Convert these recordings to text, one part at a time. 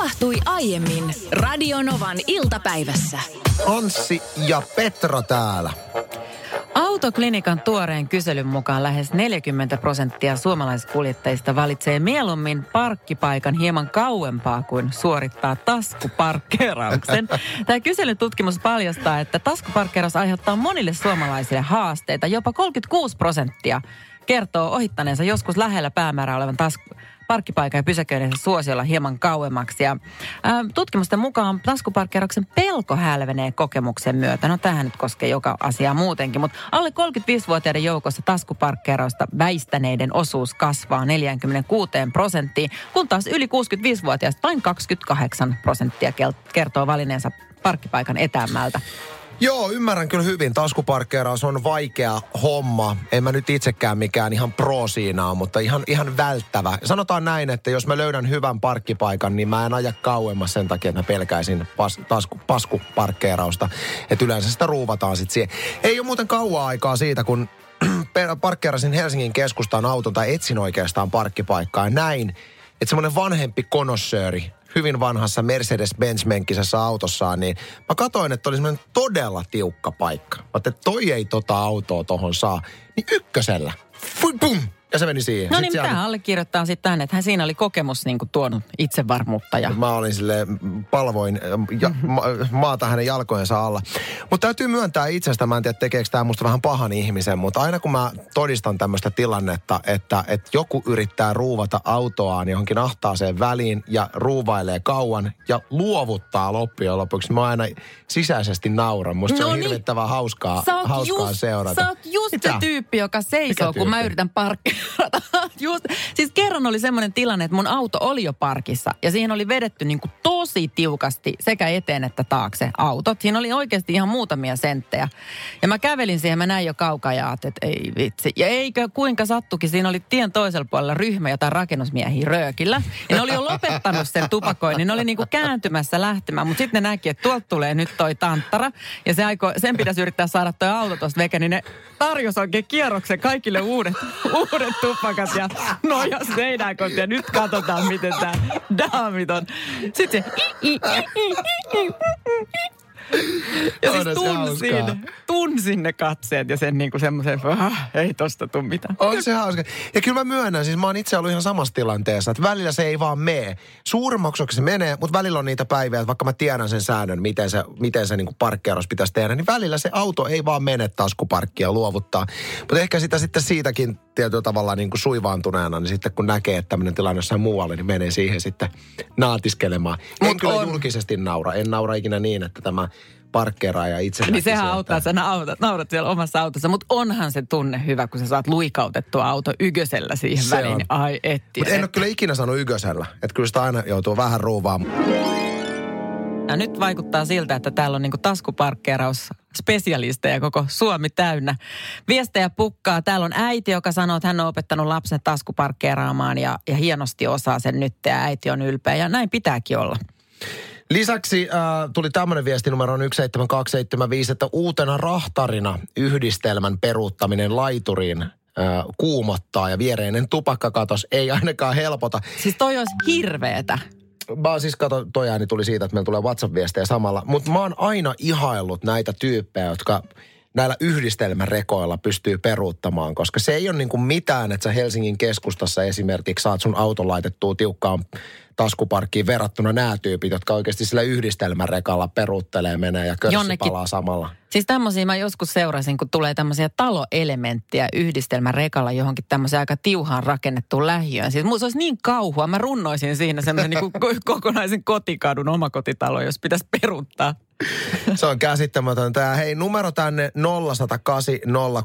tapahtui aiemmin Radionovan iltapäivässä. Anssi ja Petra täällä. Autoklinikan tuoreen kyselyn mukaan lähes 40 prosenttia suomalaiskuljettajista valitsee mieluummin parkkipaikan hieman kauempaa kuin suorittaa taskuparkkeerauksen. Tämä kyselytutkimus paljastaa, että taskuparkkeeraus aiheuttaa monille suomalaisille haasteita. Jopa 36 prosenttia kertoo ohittaneensa joskus lähellä päämäärää olevan tasku, parkkipaikan ja pysäköidensä suosiolla hieman kauemmaksi. Ja, ää, tutkimusten mukaan taskuparkkeerauksen pelko hälvenee kokemuksen myötä. No tähän nyt koskee joka asiaa muutenkin, mutta alle 35-vuotiaiden joukossa taskuparkkeerausta väistäneiden osuus kasvaa 46 prosenttiin, kun taas yli 65-vuotiaista vain 28 prosenttia kertoo valineensa parkkipaikan etäämmältä. Joo, ymmärrän kyllä hyvin. Taskuparkkeeraus on vaikea homma. En mä nyt itsekään mikään ihan pro siinä on, mutta ihan, ihan välttävä. Sanotaan näin, että jos mä löydän hyvän parkkipaikan, niin mä en aja kauemmas sen takia, että mä pelkäisin pas, tasku, paskuparkkeerausta. Että yleensä sitä ruuvataan sitten siihen. Ei ole muuten kauaa aikaa siitä, kun parkkeerasin Helsingin keskustaan auton tai etsin oikeastaan parkkipaikkaa. Näin, että semmoinen vanhempi konossööri hyvin vanhassa Mercedes-Benz-menkisessä autossaan, niin mä katsoin, että oli semmoinen todella tiukka paikka. Mä että toi ei tota autoa tohon saa. Niin ykkösellä, fui, pum, ja se meni siihen. No niin, mitä siellä... allekirjoittaa sitten tänne, että hän siinä oli kokemus niin kuin tuonut itsevarmuutta. Ja... Mä olin sille palvoin ja, ma, maata hänen jalkojensa alla. Mutta täytyy myöntää itsestä, mä en tiedä tekeekö tämä musta vähän pahan ihmisen, mutta aina kun mä todistan tämmöistä tilannetta, että, että joku yrittää ruuvata autoaan johonkin ahtaaseen väliin ja ruuvailee kauan ja luovuttaa loppujen lopuksi, mä aina sisäisesti nauran. Musta no se on niin. hirvittävän hauskaa, hauskaa just, seurata. Sä oot just Mitä? se tyyppi, joka seisoo, kun mä yritän parkkia Just, siis kerran oli semmoinen tilanne, että mun auto oli jo parkissa ja siihen oli vedetty niin kuin tosi tiukasti sekä eteen että taakse autot. Siinä oli oikeasti ihan muutamia senttejä. Ja mä kävelin siihen, mä näin jo kaukaa ja että ei vitsi. Ja eikö kuinka sattukin, siinä oli tien toisella puolella ryhmä jotain rakennusmiehiä röökillä. Ja ne oli jo lopettanut sen tupakoinnin, ne oli niin kuin kääntymässä lähtemään. Mutta sitten ne näki, että tuolta tulee nyt toi tanttara. Ja se aiko, sen pitäisi yrittää saada toi auto tuosta veke, niin ne tarjosi oikein kierroksen kaikille uudet, uudet tupakat ja noja seinäkot ja nyt katsotaan, miten tämä daamit on. Sitten se... Ja siis tunsin, tunsin ne katseet ja sen niinku semmoisen, ah, ei tosta tuu mitään. On se hauska. Ja kyllä mä myönnän, siis mä oon itse ollut ihan samassa tilanteessa, että välillä se ei vaan mene. Suurimmaksi se menee, mutta välillä on niitä päiviä, että vaikka mä tiedän sen säännön, miten se, miten se niinku parkkeeros pitäisi tehdä, niin välillä se auto ei vaan mene taskuparkkia luovuttaa. Mutta ehkä sitä sitten siitäkin tietyllä tavalla niin kuin suivaantuneena, niin sitten kun näkee, että tämmöinen tilanne jossain muualle, niin menee siihen sitten naatiskelemaan. En Mut kyllä on. julkisesti naura. En naura ikinä niin, että tämä parkkeeraaja itse Niin sehän sieltä. auttaa, että naurat, naurat siellä omassa autossa. Mutta onhan se tunne hyvä, kun sä saat luikautettua auto ykösellä siihen se väliin. On. Ai etti. Mutta en ole kyllä ikinä sanonut ykösellä. Että kyllä sitä aina joutuu vähän ruuvaamaan. Ja nyt vaikuttaa siltä, että täällä on niinku taskuparkkeeraus spesialisteja koko Suomi täynnä. Viestejä pukkaa. Täällä on äiti, joka sanoo, että hän on opettanut lapsen taskuparkkeeraamaan ja, ja hienosti osaa sen nyt ja äiti on ylpeä ja näin pitääkin olla. Lisäksi äh, tuli tämmöinen viesti numero 17275, että uutena rahtarina yhdistelmän peruuttaminen laituriin äh, kuumottaa ja viereinen tupakkakatos ei ainakaan helpota. Siis toi olisi hirveetä mä siis kato, toi ääni tuli siitä, että meillä tulee WhatsApp-viestejä samalla. Mutta mä oon aina ihaillut näitä tyyppejä, jotka näillä yhdistelmärekoilla pystyy peruuttamaan, koska se ei ole niin kuin mitään, että sä Helsingin keskustassa esimerkiksi saat sun auton laitettua tiukkaan taskuparkkiin verrattuna nämä tyypit, jotka oikeasti sillä yhdistelmärekalla peruuttelee menee ja körssi Jonnekin. palaa samalla. Siis tämmöisiä mä joskus seurasin, kun tulee tämmöisiä taloelementtejä yhdistelmärekalla johonkin tämmöiseen aika tiuhaan rakennettuun lähiöön. Siis se olisi niin kauhua. Mä runnoisin siinä semmoisen niin kokonaisen kotikadun omakotitalo, jos pitäisi peruuttaa. Se on käsittämätöntä. Hei, numero tänne 0108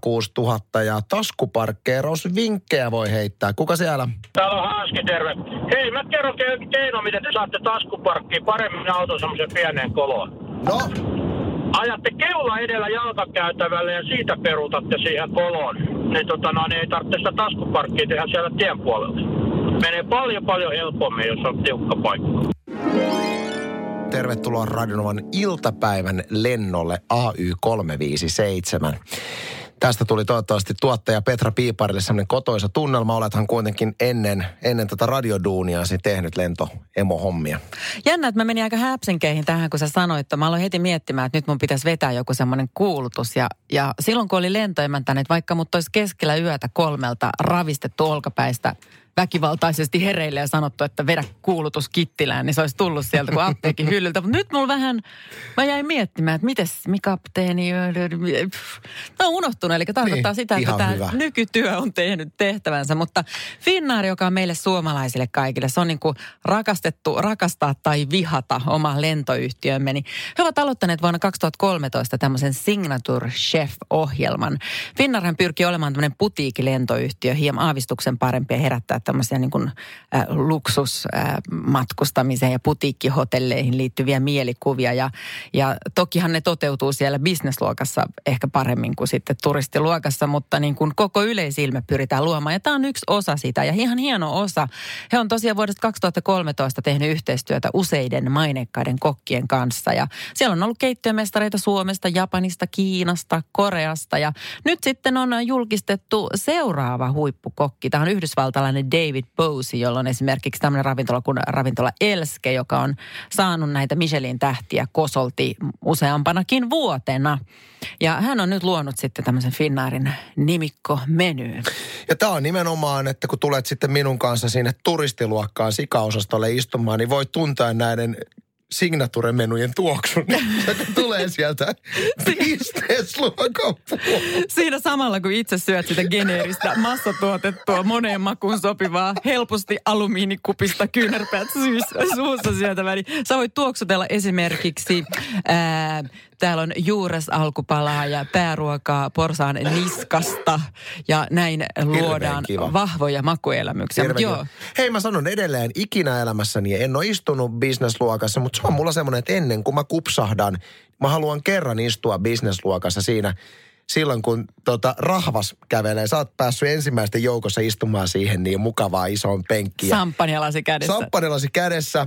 06000 ja taskuparkkeerausvinkkejä voi heittää. Kuka siellä? Täällä on Hanski, terve. Hei, mä kerron keino, miten te saatte taskuparkkiin paremmin auton semmoisen pieneen koloon. No? Ajatte keula edellä jalkakäytävälle ja siitä peruutatte siihen koloon. Niin tota, no, niin ei tarvitse sitä taskuparkkia tehdä siellä tien puolella. Menee paljon paljon helpommin, jos on tiukka paikka tervetuloa Radionovan iltapäivän lennolle AY357. Tästä tuli toivottavasti tuottaja Petra Piiparille sellainen kotoisa tunnelma. Olethan kuitenkin ennen, ennen tätä radioduuniaasi tehnyt lento-emo-hommia. Jännä, että mä menin aika häpsenkeihin tähän, kun sä sanoit, että mä aloin heti miettimään, että nyt mun pitäisi vetää joku semmoinen kuulutus. Ja, ja silloin kun oli lentoemäntä, että vaikka mut olisi keskellä yötä kolmelta ravistettu olkapäistä – väkivaltaisesti hereille ja sanottu, että vedä kuulutus Kittilään, niin se olisi tullut sieltä kuin apteekin hyllyltä. Mutta nyt mulla vähän, mä jäin miettimään, että mites mi kapteeni, tämä on unohtunut. Eli tarkoittaa niin, sitä, että tämä hyvä. nykytyö on tehnyt tehtävänsä. Mutta Finnair, joka on meille suomalaisille kaikille, se on niin kuin rakastettu, rakastaa tai vihata oma lentoyhtiömme. Niin he ovat aloittaneet vuonna 2013 tämmöisen Signature Chef-ohjelman. Finnairhan pyrkii olemaan tämmöinen putiikilentoyhtiö, hieman aavistuksen parempi ja herättää tämmöisiä niin kuin, äh, luksusmatkustamiseen ja putiikkihotelleihin liittyviä mielikuvia. Ja, ja tokihan ne toteutuu siellä bisnesluokassa ehkä paremmin kuin sitten turistiluokassa, mutta niin kuin koko yleisilme pyritään luomaan. Ja tämä on yksi osa sitä ja ihan hieno osa. He on tosiaan vuodesta 2013 tehnyt yhteistyötä useiden mainekkaiden kokkien kanssa. Ja siellä on ollut keittiömestareita Suomesta, Japanista, Kiinasta, Koreasta. Ja nyt sitten on julkistettu seuraava huippukokki. Tämä on yhdysvaltalainen David Bowsi, jolla on esimerkiksi tämmöinen ravintola kuin ravintola Elske, joka on saanut näitä Michelin tähtiä kosolti useampanakin vuotena. Ja hän on nyt luonut sitten tämmöisen Finnaarin nimikko-menyyn. Ja tämä on nimenomaan, että kun tulet sitten minun kanssa sinne turistiluokkaan sikaosastolle istumaan, niin voit tuntea näiden signature-menujen tuoksun, joka tulee sieltä business-luokan Siinä samalla, kun itse syöt sitä geneeristä massatuotettua moneen makuun sopivaa, helposti alumiinikupista kyynärpäät suussa sieltä niin sä voit tuoksutella esimerkiksi ää, Täällä on juures alkupalaa ja pääruokaa porsaan niskasta ja näin luodaan vahvoja makuelämyksiä. Joo. Hei mä sanon edelleen, ikinä elämässäni en ole istunut bisnesluokassa, mutta se on mulla semmoinen, että ennen kuin mä kupsahdan, mä haluan kerran istua bisnesluokassa siinä – silloin, kun tota, rahvas kävelee. Sä oot päässyt ensimmäisten joukossa istumaan siihen niin mukavaa isoon penkkiin. Samppanjalasi kädessä. Samppanjalasi kädessä,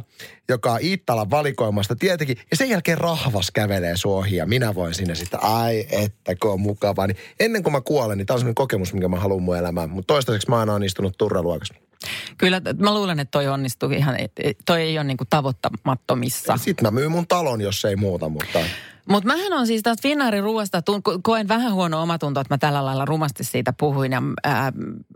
joka on Iittalan valikoimasta tietenkin. Ja sen jälkeen rahvas kävelee suohia. Minä voin sinne sitten, ai että kun on mukavaa. Niin ennen kuin mä kuolen, niin tämä on sellainen kokemus, minkä mä haluan mun elämään. Mutta toistaiseksi mä aina olen istunut turraluokassa. Kyllä, mä luulen, että toi onnistuu ihan, toi ei ole niinku tavoittamattomissa. Sitten mä myyn mun talon, jos ei muuta, mutta... Mutta mähän on siis tästä Finnaarin ruoasta, koen vähän huono omatunto, että mä tällä lailla rumasti siitä puhuin. Ja, ää,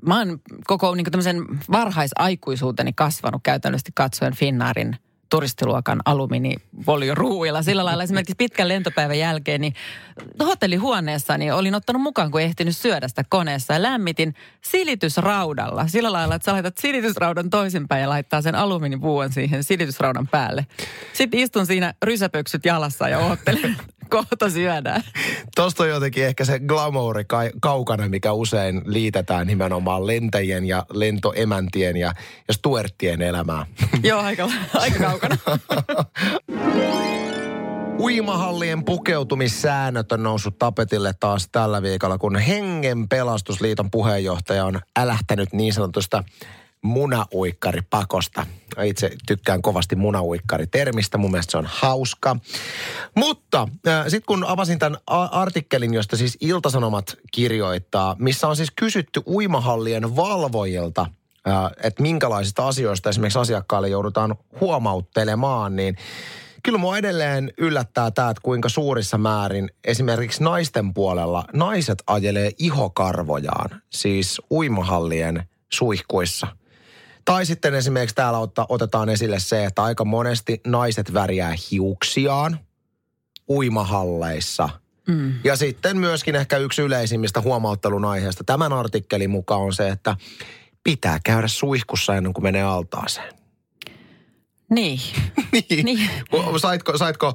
mä oon koko niin tämmöisen varhaisaikuisuuteni kasvanut käytännössä katsoen Finnaarin – turistiluokan alumiinivolioruuilla. Sillä lailla esimerkiksi pitkän lentopäivän jälkeen, niin hotellihuoneessa niin olin ottanut mukaan, kun ehtinyt syödä sitä koneessa ja lämmitin silitysraudalla. Sillä lailla, että sä laitat silitysraudan toisinpäin ja laittaa sen alumiinivuon siihen silitysraudan päälle. Sitten istun siinä rysäpöksyt jalassa ja oottelen, kohta syödään. Tuosta on jotenkin ehkä se glamouri kaukana, mikä usein liitetään nimenomaan lentäjien ja lentoemäntien ja, ja stuerttien elämään. Joo, aika, aika kaukana. Uimahallien pukeutumissäännöt on noussut tapetille taas tällä viikolla, kun Hengen pelastusliiton puheenjohtaja on älähtänyt niin sanotusta munauikkaripakosta. Itse tykkään kovasti munauikkari-termistä, mun mielestä se on hauska. Mutta äh, sitten kun avasin tämän artikkelin, josta siis Iltasanomat kirjoittaa, missä on siis kysytty uimahallien valvojilta, äh, että minkälaisista asioista esimerkiksi asiakkaalle joudutaan huomauttelemaan, niin kyllä mua edelleen yllättää tämä, että kuinka suurissa määrin esimerkiksi naisten puolella naiset ajelee ihokarvojaan, siis uimahallien suihkuissa – tai sitten esimerkiksi täällä otta, otetaan esille se, että aika monesti naiset värjää hiuksiaan uimahalleissa. Mm. Ja sitten myöskin ehkä yksi yleisimmistä huomauttelun aiheesta tämän artikkelin mukaan on se, että pitää käydä suihkussa ennen kuin menee altaaseen. Niin. niin. niin. Saitko, saitko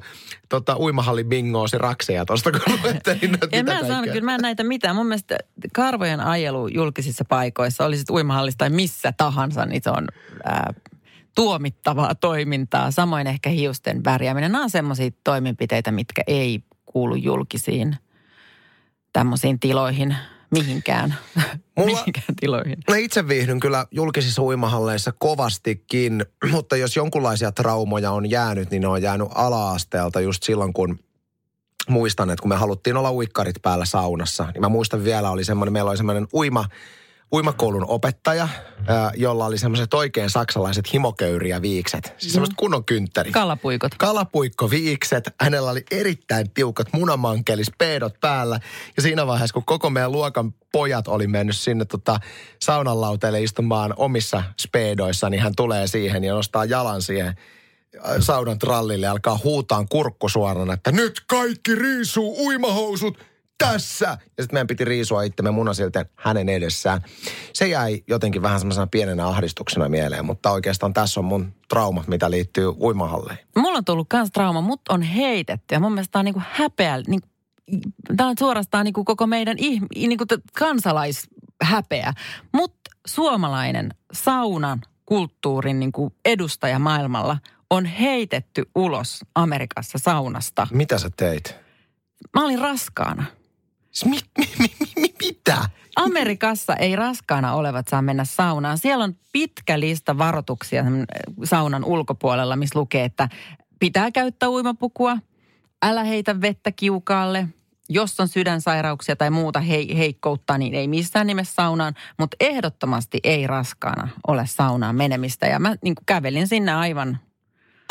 tota, uimahalli bingoosi rakseja tuosta, kun luettelin näitä En mä saanut, kyllä mä en näitä mitään. Mun mielestä karvojen ajelu julkisissa paikoissa, oli sitten uimahallissa tai missä tahansa, niin se on ää, tuomittavaa toimintaa. Samoin ehkä hiusten värjääminen. Nämä on semmoisia toimenpiteitä, mitkä ei kuulu julkisiin tämmöisiin tiloihin – mihinkään, Mulla, mihinkään tiloihin. Mä itse viihdyn kyllä julkisissa uimahalleissa kovastikin, mutta jos jonkunlaisia traumoja on jäänyt, niin ne on jäänyt ala-asteelta just silloin, kun muistan, että kun me haluttiin olla uikkarit päällä saunassa, niin mä muistan vielä, oli semmoinen, meillä oli semmoinen uima, uimakoulun opettaja, jolla oli semmoiset oikein saksalaiset himoköyriä viikset. Siis mm. semmoiset kunnon kynttäri. Kalapuikot. Kalapuikko viikset. Hänellä oli erittäin tiukat munamankelis peedot päällä. Ja siinä vaiheessa, kun koko meidän luokan pojat oli mennyt sinne tota, saunan lauteelle istumaan omissa speedoissa, niin hän tulee siihen ja nostaa jalan siihen saunan trallille alkaa huutaan kurkku suorana, että nyt kaikki riisuu uimahousut tässä. Ja sitten meidän piti riisua itsemme munasilten hänen edessään. Se jäi jotenkin vähän semmoisena pienenä ahdistuksena mieleen, mutta oikeastaan tässä on mun traumat, mitä liittyy uimahalleihin. Mulla on tullut kans trauma, mut on heitetty ja mun mielestä tämä on niinku häpeä, niinku, tämä on suorastaan niinku koko meidän niinku kansalaishäpeä. Mutta suomalainen saunan kulttuurin niinku edustaja maailmalla on heitetty ulos Amerikassa saunasta. Mitä sä teit? Mä olin raskaana. Mi, mi, mi, mi, mitä? Amerikassa ei raskaana olevat saa mennä saunaan. Siellä on pitkä lista varoituksia saunan ulkopuolella, missä lukee, että pitää käyttää uimapukua, älä heitä vettä kiukaalle, jos on sydänsairauksia tai muuta he, heikkoutta, niin ei missään nimessä saunaan, mutta ehdottomasti ei raskaana ole saunaan menemistä. Ja mä niin kävelin sinne aivan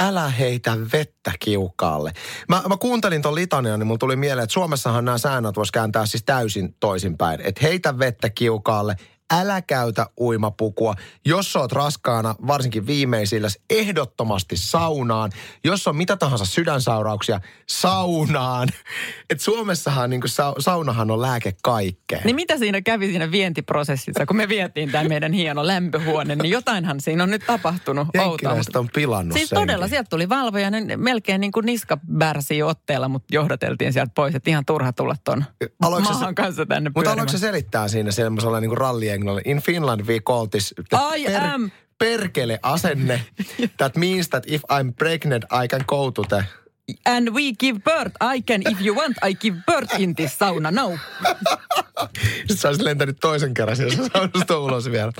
älä heitä vettä kiukaalle. Mä, mä kuuntelin ton litanian, niin mulla tuli mieleen, että Suomessahan nämä säännöt voisi kääntää siis täysin toisinpäin. Että heitä vettä kiukaalle, älä käytä uimapukua. Jos oot raskaana, varsinkin viimeisillä, ehdottomasti saunaan. Jos on mitä tahansa sydänsaurauksia, saunaan. Et Suomessahan niin sa- saunahan on lääke kaikkeen. Niin mitä siinä kävi siinä vientiprosessissa, kun me vietiin tämä meidän hieno lämpöhuone, niin jotainhan siinä on nyt tapahtunut outoa. on pilannut Siis senkin. todella, sieltä tuli valvoja, ne melkein niin kuin niska bärsi otteella, mutta johdateltiin sieltä pois, että ihan turha tulla ton maahan kanssa tänne Mutta aloitko se selittää siinä semmoisella niin kuin englannilla. In Finland we call this I per, am. perkele asenne. that means that if I'm pregnant, I can go to the... And we give birth. I can, if you want, I give birth in this sauna now. Sitten sä olisit lentänyt toisen kerran siellä saunasta ulos vielä.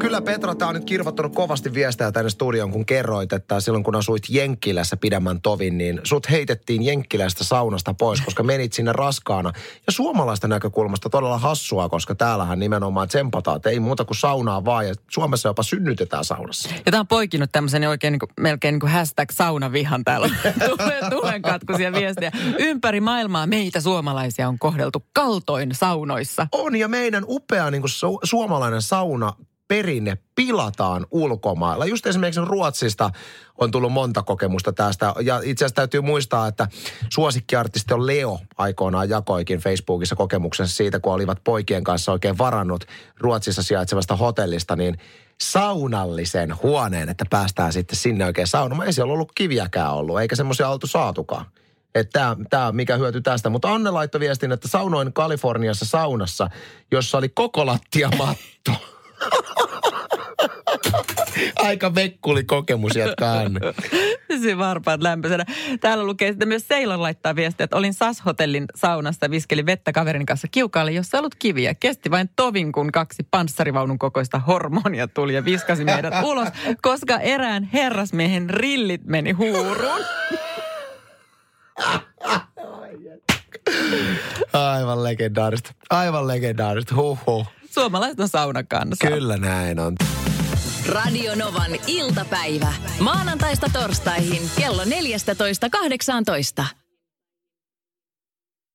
Kyllä Petra, tämä on nyt kirvottanut kovasti viestejä tänne studioon, kun kerroit, että silloin kun asuit Jenkkilässä pidemmän tovin, niin sut heitettiin Jenkkilästä saunasta pois, koska menit sinne raskaana. Ja suomalaista näkökulmasta todella hassua, koska täällähän nimenomaan tsempataan, että ei muuta kuin saunaa vaan ja Suomessa jopa synnytetään saunassa. Ja tämä on poikinut tämmöisen oikein niin kuin, melkein niin kuin hashtag saunavihan täällä. Tulee tulenkatkuisia viestejä. Ympäri maailmaa meitä suomalaisia on kohdeltu kaltoin saunoissa. On ja meidän upea niin kuin su- suomalainen sauna perinne pilataan ulkomailla. Just esimerkiksi Ruotsista on tullut monta kokemusta tästä. Ja itse asiassa täytyy muistaa, että suosikkiartisti on Leo aikoinaan jakoikin Facebookissa kokemuksensa siitä, kun olivat poikien kanssa oikein varannut Ruotsissa sijaitsevasta hotellista, niin saunallisen huoneen, että päästään sitten sinne oikein saunomaan. Ei siellä ollut kiviäkään ollut, eikä semmoisia oltu saatukaan. Että tämä, mikä hyöty tästä. Mutta Anne laittoi viestin, että saunoin Kaliforniassa saunassa, jossa oli koko lattiamatto. Aika vekkuli kokemus jatkaa Se varpaat lämpöisenä. Täällä lukee sitten myös Seilon laittaa viestiä, että olin SAS-hotellin saunassa ja viskelin vettä kaverin kanssa kiukaalle, jossa ollut kiviä. Kesti vain tovin, kun kaksi panssarivaunun kokoista hormonia tuli ja viskasi meidät ulos, koska erään herrasmiehen rillit meni huuruun. Aivan legendaarista. Aivan legendaarista. Huh, huh. Suomalaiset on saunakansa. Kyllä näin on. Radio Novan iltapäivä. Maanantaista torstaihin kello 14.18.